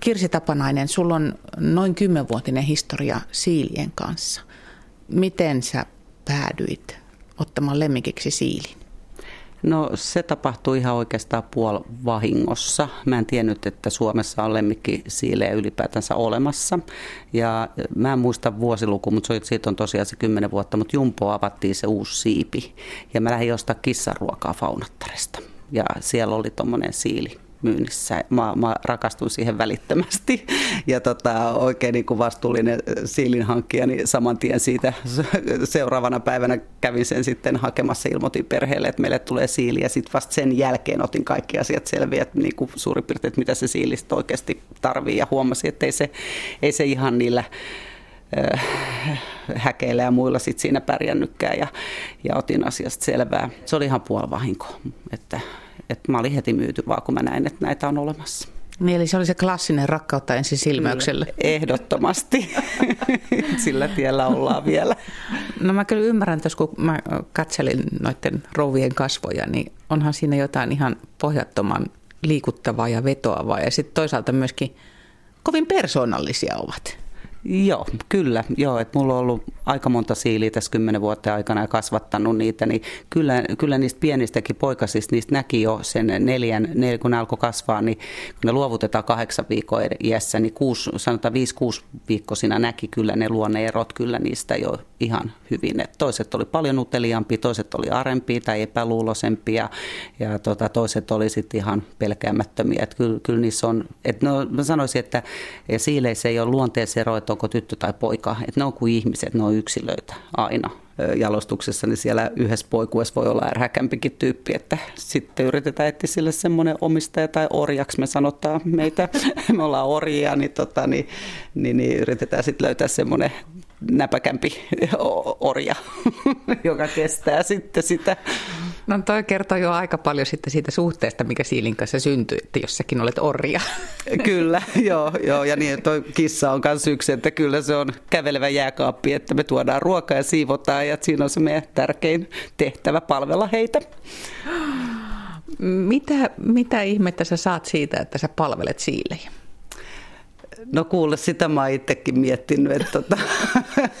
Kirsi Tapanainen, sulla on noin kymmenvuotinen historia siilien kanssa. Miten sä päädyit ottamaan lemmikiksi siilin? No se tapahtui ihan oikeastaan puol vahingossa. Mä en tiennyt, että Suomessa on lemmikkisiilejä ylipäätänsä olemassa. Ja mä en muista vuosiluku, mutta siitä on tosiaan se kymmenen vuotta, mutta Jumpo avattiin se uusi siipi. Ja mä lähdin jostain kissaruokaa Faunattaresta. Ja siellä oli tommonen siili myynnissä. Mä, mä rakastun siihen välittömästi ja tota, oikein niin kuin vastuullinen siilin hankkija, niin saman tien siitä seuraavana päivänä kävin sen sitten hakemassa, ilmoitin perheelle, että meille tulee siili ja sitten vasta sen jälkeen otin kaikki asiat selviä, että niin kuin suurin piirtein, että mitä se siilistä oikeasti tarvii ja huomasin, että ei se, ei se ihan niillä äh, häkeillä ja muilla sit siinä pärjännytkään ja, ja otin asiasta selvää. Se oli ihan puolivahinko, että että mä olin heti myyty vaan, kun mä näin, että näitä on olemassa. Niin, eli se oli se klassinen rakkautta ensi silmäyksellä. Ehdottomasti. Sillä tiellä ollaan vielä. No mä kyllä ymmärrän, että kun mä katselin noiden rouvien kasvoja, niin onhan siinä jotain ihan pohjattoman liikuttavaa ja vetoavaa. Ja sitten toisaalta myöskin kovin persoonallisia ovat. Joo, kyllä. Joo, että mulla on ollut aika monta siiliä tässä kymmenen vuotta aikana ja kasvattanut niitä, niin kyllä, kyllä niistä pienistäkin poikasista, niistä näki jo sen neljän, nel, kun ne alkoi kasvaa, niin kun ne luovutetaan kahdeksan viikkoa iässä, niin kuusi, sanotaan viisi, kuusi siinä näki kyllä ne luonneerot kyllä niistä jo ihan hyvin. Et toiset oli paljon uteliaampia, toiset oli arempia tai epäluuloisempia ja tota, toiset oli sitten ihan pelkäämättömiä. Et kyllä, kyllä niissä on, et no, mä sanoisin, että siileissä ei ole luonteesero, että onko tyttö tai poika, että ne on kuin ihmiset, ne on yksilöitä aina jalostuksessa, niin siellä yhdessä poikuessa voi olla ärhäkämpikin tyyppi, että sitten yritetään etsiä sille semmoinen omistaja tai orjaksi me sanotaan meitä, me ollaan orjia, niin, tota, niin, niin, niin yritetään sitten löytää semmoinen näpäkämpi orja, joka kestää sitten sitä. No toi kertoo jo aika paljon sitten siitä suhteesta, mikä Siilin kanssa syntyi, että jos säkin olet orja. Kyllä, joo, joo ja niin, toi kissa on myös yksi, että kyllä se on kävelevä jääkaappi, että me tuodaan ruokaa ja siivotaan ja siinä on se meidän tärkein tehtävä palvella heitä. Mitä, mitä ihmettä sä saat siitä, että sä palvelet siilejä? No kuule, sitä mä oon itsekin miettinyt, että tota,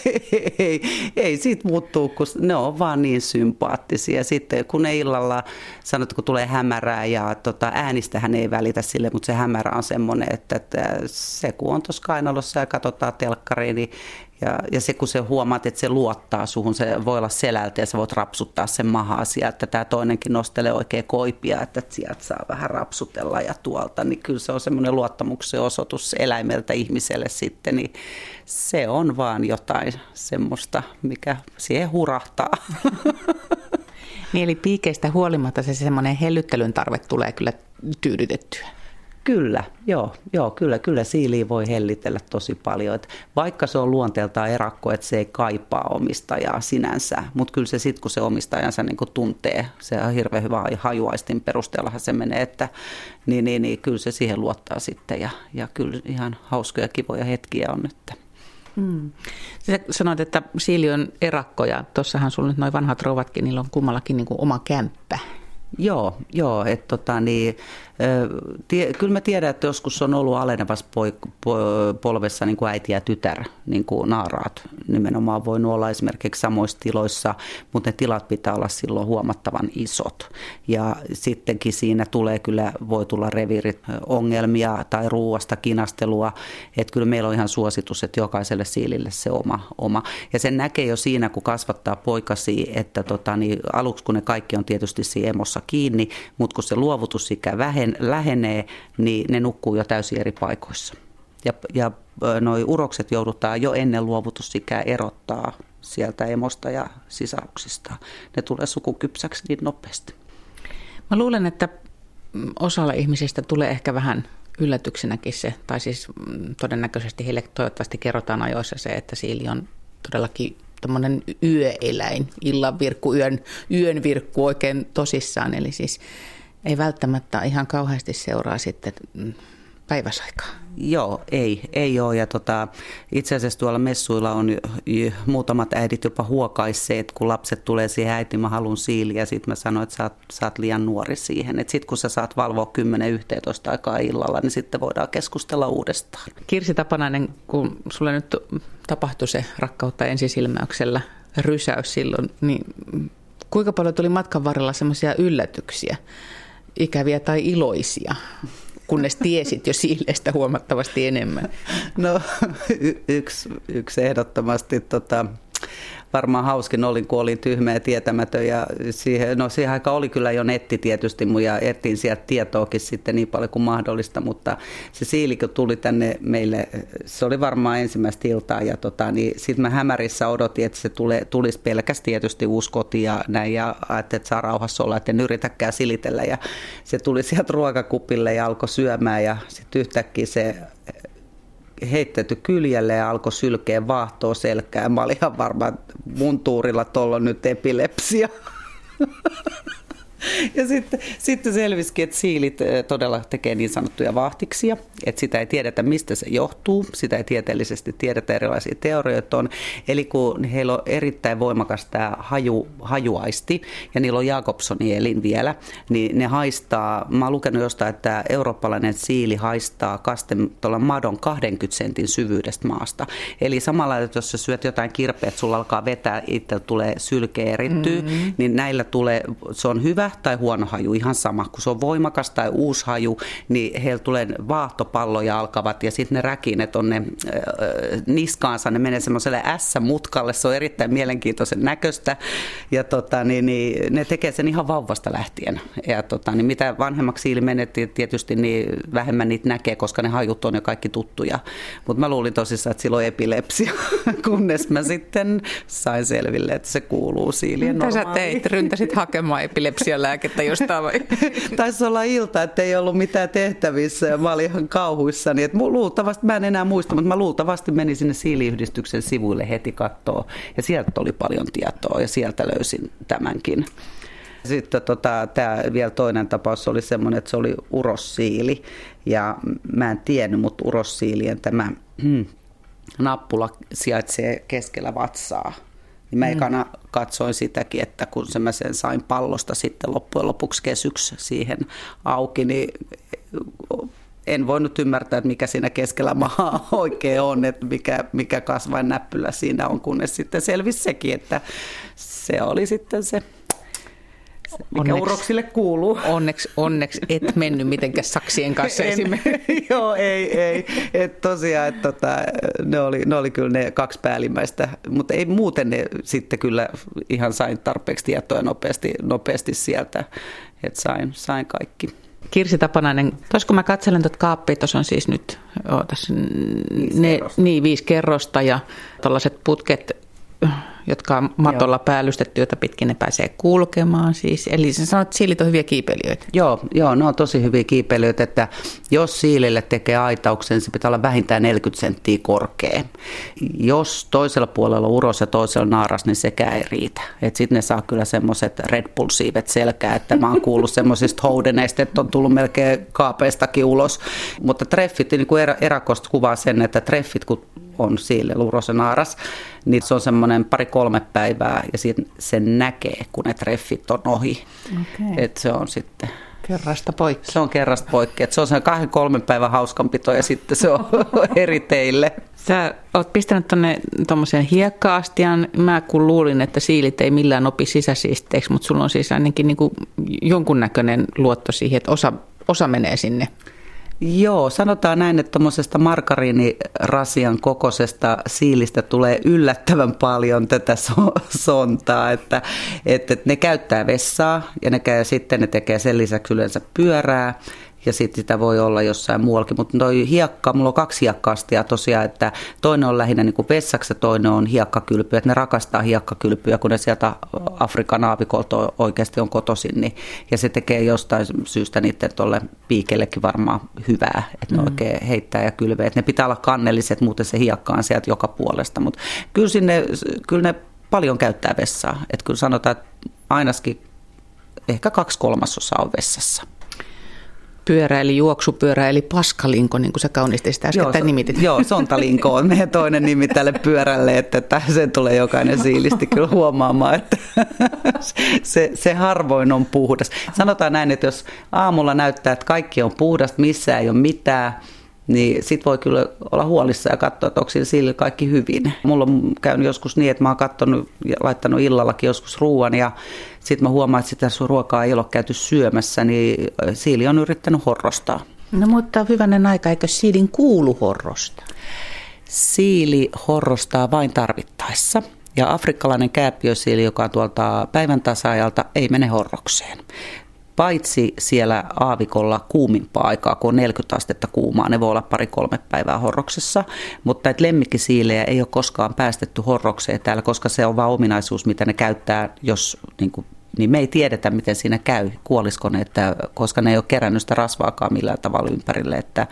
ei, ei siitä muuttuu, kun ne on vaan niin sympaattisia. Sitten kun ne illalla, sanot, kun tulee hämärää ja tota, äänistähän ei välitä sille, mutta se hämärä on semmoinen, että, että se kun on tuossa kainalossa ja katsotaan telkkariin, niin ja, ja se kun se huomaat, että se luottaa suhun, se voi olla selältä ja sä voit rapsuttaa sen mahaa sieltä. että tämä toinenkin nostelee oikein koipia, että sieltä saa vähän rapsutella ja tuolta, niin kyllä se on semmoinen luottamuksen osoitus eläimeltä ihmiselle sitten, niin se on vaan jotain semmoista, mikä siihen hurahtaa. Niin eli piikeistä huolimatta se semmoinen hellyttelyn tarve tulee kyllä tyydytettyä. Kyllä, joo, joo kyllä, kyllä siiliä voi hellitellä tosi paljon. Et vaikka se on luonteeltaan erakko, että se ei kaipaa omistajaa sinänsä, mutta kyllä se sitten, kun se omistajansa niin tuntee, se on hirveän hyvä hajuaistin perusteellahan se menee, että niin, niin, niin kyllä se siihen luottaa sitten ja, ja kyllä ihan hauskoja kivoja hetkiä on. Että. Hmm. Sä sanoit, että siili on erakko ja tuossahan sulla nyt noin vanhat rouvatkin, niillä on kummallakin niin kuin oma kämppä. Joo, joo että tota, niin, tie, kyllä mä tiedän, että joskus on ollut alenevassa poik, po, polvessa niin kuin äiti ja tytär, niin kuin naaraat nimenomaan voinut olla esimerkiksi samoissa tiloissa, mutta ne tilat pitää olla silloin huomattavan isot. Ja sittenkin siinä tulee kyllä, voi tulla revirit ongelmia tai ruuasta kinastelua, että kyllä meillä on ihan suositus, että jokaiselle siilille se oma. oma. Ja sen näkee jo siinä, kun kasvattaa poikasi, että tota, niin aluksi kun ne kaikki on tietysti siinä emossa kiinni, mutta kun se luovutusikä vähenee, lähenee, niin ne nukkuu jo täysin eri paikoissa. Ja, ja noi urokset joudutaan jo ennen luovutusikää erottaa sieltä emosta ja sisaruksista. Ne tulee sukukypsäksi niin nopeasti. Mä luulen, että osalla ihmisistä tulee ehkä vähän yllätyksenäkin se, tai siis mm, todennäköisesti heille toivottavasti kerrotaan ajoissa se, että siili on todellakin tämmöinen yöeläin, illan virkku, yön, yön virkku oikein tosissaan. Eli siis ei välttämättä ihan kauheasti seuraa sitten päiväsaikaa? Joo, ei, ei ole. Ja tota, itse asiassa tuolla messuilla on muutamat äidit jopa huokaisseet, kun lapset tulee siihen äiti, mä haluan siiliä. Sitten mä sanoin, että sä oot, sä oot liian nuori siihen. Sitten kun sä saat valvoa 10-11 aikaa illalla, niin sitten voidaan keskustella uudestaan. Kirsi Tapanainen, kun sulle nyt tapahtui se rakkautta ensisilmäyksellä rysäys silloin, niin kuinka paljon tuli matkan varrella semmoisia yllätyksiä, ikäviä tai iloisia? kunnes tiesit jo Siilestä huomattavasti enemmän? No y- yksi, yksi ehdottomasti tota, varmaan hauskin olin, kun olin tyhmä ja tietämätön. Ja siihen, no siihen aikaan oli kyllä jo netti tietysti ja etsin sieltä tietoakin sitten niin paljon kuin mahdollista, mutta se siili, kun tuli tänne meille, se oli varmaan ensimmäistä iltaa ja tota, niin sitten mä hämärissä odotin, että se tule, tulisi pelkästään tietysti uusi koti ja näin ja ajattelin, että saa rauhassa olla, että en yritäkään silitellä ja se tuli sieltä ruokakupille ja alkoi syömään ja sitten yhtäkkiä se heittäytyi kyljelle ja alkoi sylkeä vaahtoa selkää. Mä olin ihan varma, että mun tuurilla tuolla on nyt epilepsia. Ja sitten, sitten selvisikin, että siilit todella tekee niin sanottuja vahtiksia, että sitä ei tiedetä, mistä se johtuu, sitä ei tieteellisesti tiedetä, erilaisia teorioita on. Eli kun heillä on erittäin voimakas tämä haju, hajuaisti, ja niillä on Jakobsonin elin vielä, niin ne haistaa, mä oon lukenut jostain, että eurooppalainen siili haistaa kasten tuolla madon 20 sentin syvyydestä maasta. Eli samalla, että jos sä syöt jotain kirpeä, että sulla alkaa vetää, itse tulee sylkeä erittyy, mm-hmm. niin näillä tulee, se on hyvä, tai huono haju, ihan sama. Kun se on voimakas tai uusi haju, niin heillä tulee vaahtopalloja alkavat ja sitten ne räkinet on ne äh, niskaansa, ne menee semmoiselle S-mutkalle, se on erittäin mielenkiintoisen näköistä ja tota, niin, niin, ne tekee sen ihan vauvasta lähtien. Ja tota, niin mitä vanhemmaksi siili menetti, tietysti niin vähemmän niitä näkee, koska ne hajut on jo kaikki tuttuja. Mutta mä luulin tosissaan, että silloin epilepsia, kunnes mä sitten sain selville, että se kuuluu siilien Mitä sä teit? Ryntäsit hakemaan epilepsia lääkettä jostain vai? Taisi olla ilta, että ei ollut mitään tehtävissä ja mä olin ihan kauhuissani. Että luultavasti, mä en enää muista, mutta mä luultavasti menin sinne siiliyhdistyksen sivuille heti kattoon. Ja sieltä oli paljon tietoa ja sieltä löysin tämänkin. Sitten tota, tämä vielä toinen tapaus oli semmoinen, että se oli urossiili. Ja mä en tiennyt, mutta urossiilien tämä hmm, nappula sijaitsee keskellä vatsaa. Niin mä mm. ekana katsoin sitäkin, että kun se mä sen sain pallosta sitten loppujen lopuksi kesyksi siihen auki, niin en voinut ymmärtää, että mikä siinä keskellä mahaa oikein on, että mikä, mikä kasvain näppylä siinä on, kunnes sitten selvisi sekin, että se oli sitten se mikä onneksi, uroksille kuuluu. Onneksi, onneksi et mennyt mitenkään saksien kanssa esimerkiksi. Joo, ei, ei. Et tosiaan, että tota, ne, oli, ne oli kyllä ne kaksi päällimmäistä, mutta ei muuten ne sitten kyllä ihan sain tarpeeksi tietoa nopeasti, nopeasti sieltä, että sain, sain kaikki. Kirsi Tapanainen, tuossa kun mä katselen tuota kaappia, tuossa on siis nyt oh, tässä viisi, ne, kerrosta. Niin, viisi kerrosta ja tällaiset putket jotka on matolla joo. päällystetty, jota pitkin ne pääsee kulkemaan. Siis. Eli sä sanot, että siilit on hyviä kiipeilijöitä. Joo, joo, ne on tosi hyviä kiipeilijöitä, että jos siilille tekee aitauksen, se pitää olla vähintään 40 senttiä korkea. Jos toisella puolella on uros ja toisella naaras, niin sekään ei riitä. Sitten ne saa kyllä semmoiset Red Bull-siivet selkää, että mä oon kuullut semmoisista houdeneista, että on tullut melkein kaapeistakin ulos. Mutta treffit, niin kuin erakosta kuvaa sen, että treffit, kun on sille Lurosenaaras, niin se on semmoinen pari-kolme päivää ja sitten sen näkee, kun ne treffit on ohi. Okay. Et se on sitten... Kerrasta poikki. Se on kerrasta poikki. Et se on se kahden kolmen päivän hauskanpito ja sitten se on eri teille. Sä oot pistänyt tuonne tuommoisen hiekka-astian. Mä kun luulin, että siilit ei millään opi sisäsiisteeksi, mutta sulla on siis ainakin niin kuin jonkunnäköinen luotto siihen, että osa, osa menee sinne Joo, sanotaan näin, että tuommoisesta markariinirasian kokoisesta siilistä tulee yllättävän paljon tätä so- sontaa, että, että ne käyttää vessaa ja ne käy, sitten ne tekee sen lisäksi yleensä pyörää ja sitten sitä voi olla jossain muuallakin. Mutta toi hiekka, mulla on kaksi hiekkastia tosiaan, että toinen on lähinnä niin vessaksi ja toinen on hiekkakylpy. Että ne rakastaa hiekkakylpyä, kun ne sieltä Afrikan aavikolta oikeasti on kotoisin. Niin, ja se tekee jostain syystä niiden tuolle piikellekin varmaan hyvää, että ne mm. oikein heittää ja kylvee. Että ne pitää olla kannelliset, muuten se hiekka on sieltä joka puolesta. Mutta kyllä, sinne, kyllä ne paljon käyttää vessaa. Että kyllä sanotaan, että ainakin ehkä kaksi kolmasosaa on vessassa. Pyörä eli juoksupyörä eli paskalinko, niin kuin sä kauniisti sitä äsken joo, nimitit. Joo, sontalinko on meidän toinen nimi tälle pyörälle, että sen tulee jokainen siilisti kyllä huomaamaan, että se, se harvoin on puhdas. Sanotaan näin, että jos aamulla näyttää, että kaikki on puhdasta, missä ei ole mitään, niin sit voi kyllä olla huolissa ja katsoa, että onko sillä kaikki hyvin. Mulla on käynyt joskus niin, että mä oon katsonut ja laittanut illallakin joskus ruoan ja sitten mä huomaan, että sitä ruokaa ei ole käyty syömässä, niin siili on yrittänyt horrostaa. No mutta hyvänen aika, eikö siilin kuulu horrosta? Siili horrostaa vain tarvittaessa. Ja afrikkalainen kääppiösiili, joka on tuolta päivän tasaajalta, ei mene horrokseen paitsi siellä aavikolla kuumimpaa aikaa, kun on 40 astetta kuumaa, ne voi olla pari-kolme päivää horroksessa, mutta että lemmikkisiilejä ei ole koskaan päästetty horrokseen täällä, koska se on vain ominaisuus, mitä ne käyttää, jos niin kuin niin me ei tiedetä, miten siinä käy, kuolisko ne, että, koska ne ei ole kerännyt sitä rasvaakaan millään tavalla ympärille, että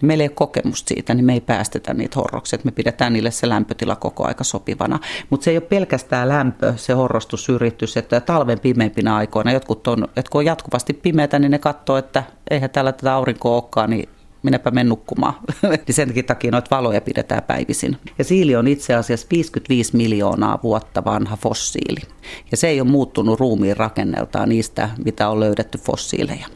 niin meillä ei ole kokemusta siitä, niin me ei päästetä niitä horroksia, me pidetään niille se lämpötila koko aika sopivana. Mutta se ei ole pelkästään lämpö, se horrostusyritys, että talven pimeimpinä aikoina jotkut on, että kun on jatkuvasti pimeätä, niin ne katsoo, että eihän täällä tätä aurinkoa olekaan, niin minäpä men nukkumaan. niin sen takia noita valoja pidetään päivisin. Ja siili on itse asiassa 55 miljoonaa vuotta vanha fossiili. Ja se ei ole muuttunut ruumiin rakenneltaan niistä, mitä on löydetty fossiileja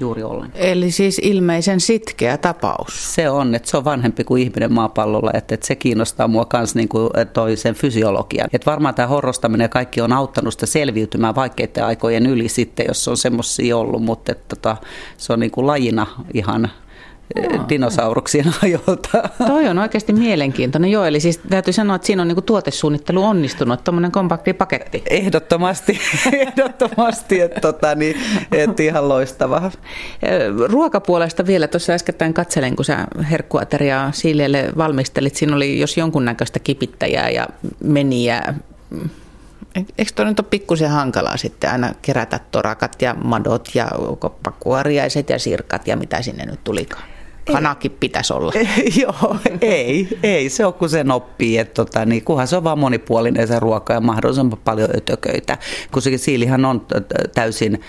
juuri ollenkaan. Eli siis ilmeisen sitkeä tapaus. Se on, että se on vanhempi kuin ihminen maapallolla, että, että se kiinnostaa mua myös niin kuin toi sen fysiologian. Että varmaan tämä horrostaminen ja kaikki on auttanut sitä selviytymään vaikeiden aikojen yli sitten, jos on semmoisia ollut, mutta että, tota, se on niin kuin lajina ihan dinosauruksien ajoilta. Toi on oikeasti mielenkiintoinen. Joo, eli siis täytyy sanoa, että siinä on niin tuotesuunnittelu onnistunut, tuommoinen kompakti paketti. Ehdottomasti, ehdottomasti, että tota, niin, et ihan loistava. Ruokapuolesta vielä, tuossa äskettäin katselen, kun sä herkkuateriaa Siilelle valmistelit, siinä oli jos jonkunnäköistä kipittäjää ja meniä Eikö tuo nyt ole pikkusen hankalaa sitten aina kerätä torakat ja madot ja koppakuoriaiset ja sirkat ja mitä sinne nyt tulikaan? Kanakin pitäisi olla. Joo, ei, ei se on kun sen oppii, että tota, niin, kunhan se on vaan monipuolinen se ruoka ja mahdollisimman paljon ötököitä, kun se siilihan on täysin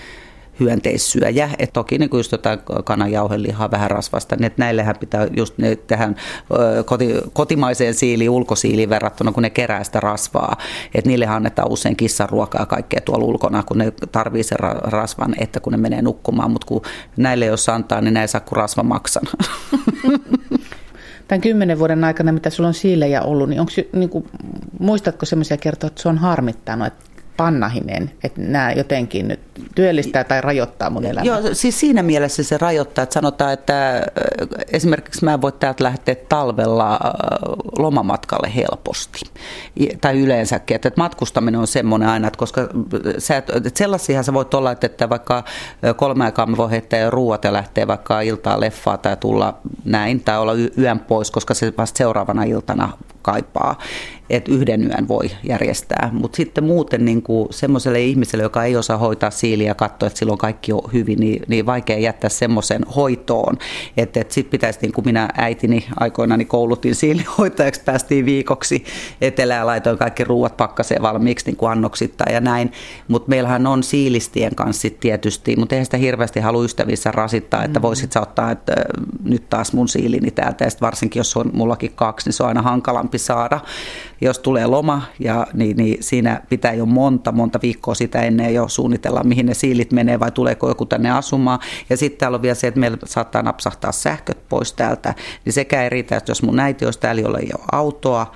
hyönteissyöjä. Et toki niin kuin just jotain kananjauhelihaa vähän rasvasta, niin että näillehän pitää just ne tähän koti, kotimaiseen siiliin, ulkosiiliin verrattuna, kun ne kerää sitä rasvaa. Että niille annetaan usein kissan ruokaa kaikkea tuolla ulkona, kun ne tarvii sen rasvan, että kun ne menee nukkumaan. Mutta kun näille jos antaa, niin näin saa kuin rasva maksan. Tämän kymmenen vuoden aikana, mitä sulla on siilejä ollut, niin, onko, niin kuin, muistatko semmoisia kertoa, että se on harmittanut, että pannahinen, että nämä jotenkin nyt työllistää tai rajoittaa mun elämää? Joo, siis siinä mielessä se rajoittaa, että sanotaan, että äh, esimerkiksi mä en voi täältä lähteä talvella äh, lomamatkalle helposti. Tai yleensäkin, että matkustaminen on semmoinen aina, että koska sä, että sellaisiahan sä voit olla, että vaikka äh, kolme aikaa me voi heittää ruuat ja lähteä vaikka iltaa leffaa tai tulla näin, tai olla yön pois, koska se vasta seuraavana iltana kaipaa että yhden yön voi järjestää. Mutta sitten muuten niin semmoiselle ihmiselle, joka ei osaa hoitaa siiliä ja katsoa, että silloin kaikki on hyvin, niin, niin vaikea jättää semmoisen hoitoon. Että et sitten pitäisi, niin kuin minä äitini aikoinani koulutin siilihoitajaksi, päästiin viikoksi etelään laitoin kaikki ruuat pakkaseen valmiiksi niin kuin annoksittain ja näin. Mutta meillähän on siilistien kanssa sit tietysti, mutta eihän sitä hirveästi halua ystävissä rasittaa, että mm. voisit sä ottaa, että nyt taas mun siilini täältä. Ja varsinkin jos on mullakin kaksi, niin se on aina hankalampi saada jos tulee loma, ja, niin, niin siinä pitää jo monta, monta viikkoa sitä ennen jo suunnitella, mihin ne siilit menee vai tuleeko joku tänne asumaan. Ja sitten täällä on vielä se, että meillä saattaa napsahtaa sähköt pois täältä, niin sekä ei riitä, että jos mun äiti olisi täällä, jolla ei ole autoa,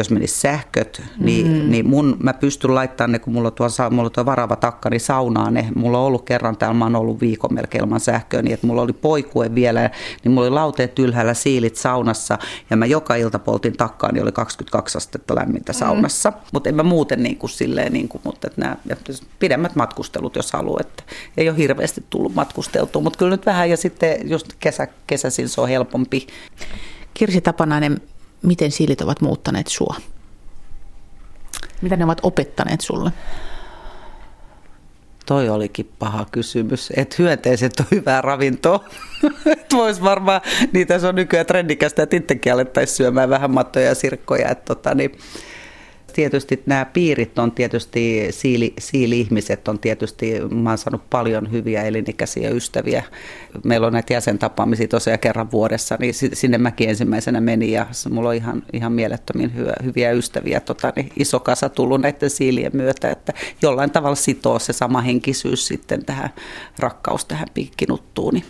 jos menisi sähköt, niin, mm. niin mun, mä pystyn laittamaan ne, kun mulla on tuo, mulla on tuo varava takka, niin saunaan ne. Mulla on ollut kerran täällä, mä oon ollut viikon melkein ilman sähköä, niin että mulla oli poikue vielä, niin mulla oli lauteet ylhäällä, siilit saunassa, ja mä joka ilta poltin takkaan, niin oli 22 astetta lämmintä mm. saunassa. Mutta en mä muuten niin kuin silleen, niin kuin, mutta että nämä pidemmät matkustelut, jos haluaa, että ei ole hirveästi tullut matkusteltua, mutta kyllä nyt vähän, ja sitten just kesä, kesäsin se on helpompi. Kirsi Tapanainen, miten siilit ovat muuttaneet sua? Mitä ne ovat opettaneet sulle? Toi olikin paha kysymys. Että hyönteiset on hyvää ravintoa. että vois varmaan, niitä se on nykyään trendikästä, että itsekin alettaisiin syömään vähän mattoja ja sirkkoja. Että tota, niin, tietysti nämä piirit on tietysti, siili, siili-ihmiset on tietysti, mä oon saanut paljon hyviä elinikäisiä ystäviä. Meillä on näitä jäsentapaamisia tosiaan kerran vuodessa, niin sinne mäkin ensimmäisenä menin ja mulla on ihan, ihan mielettömin hyviä, hyviä ystäviä. Tota, niin iso kasa tullut näiden siilien myötä, että jollain tavalla sitoo se sama henkisyys sitten tähän rakkaus tähän piikkinuttuun. Niin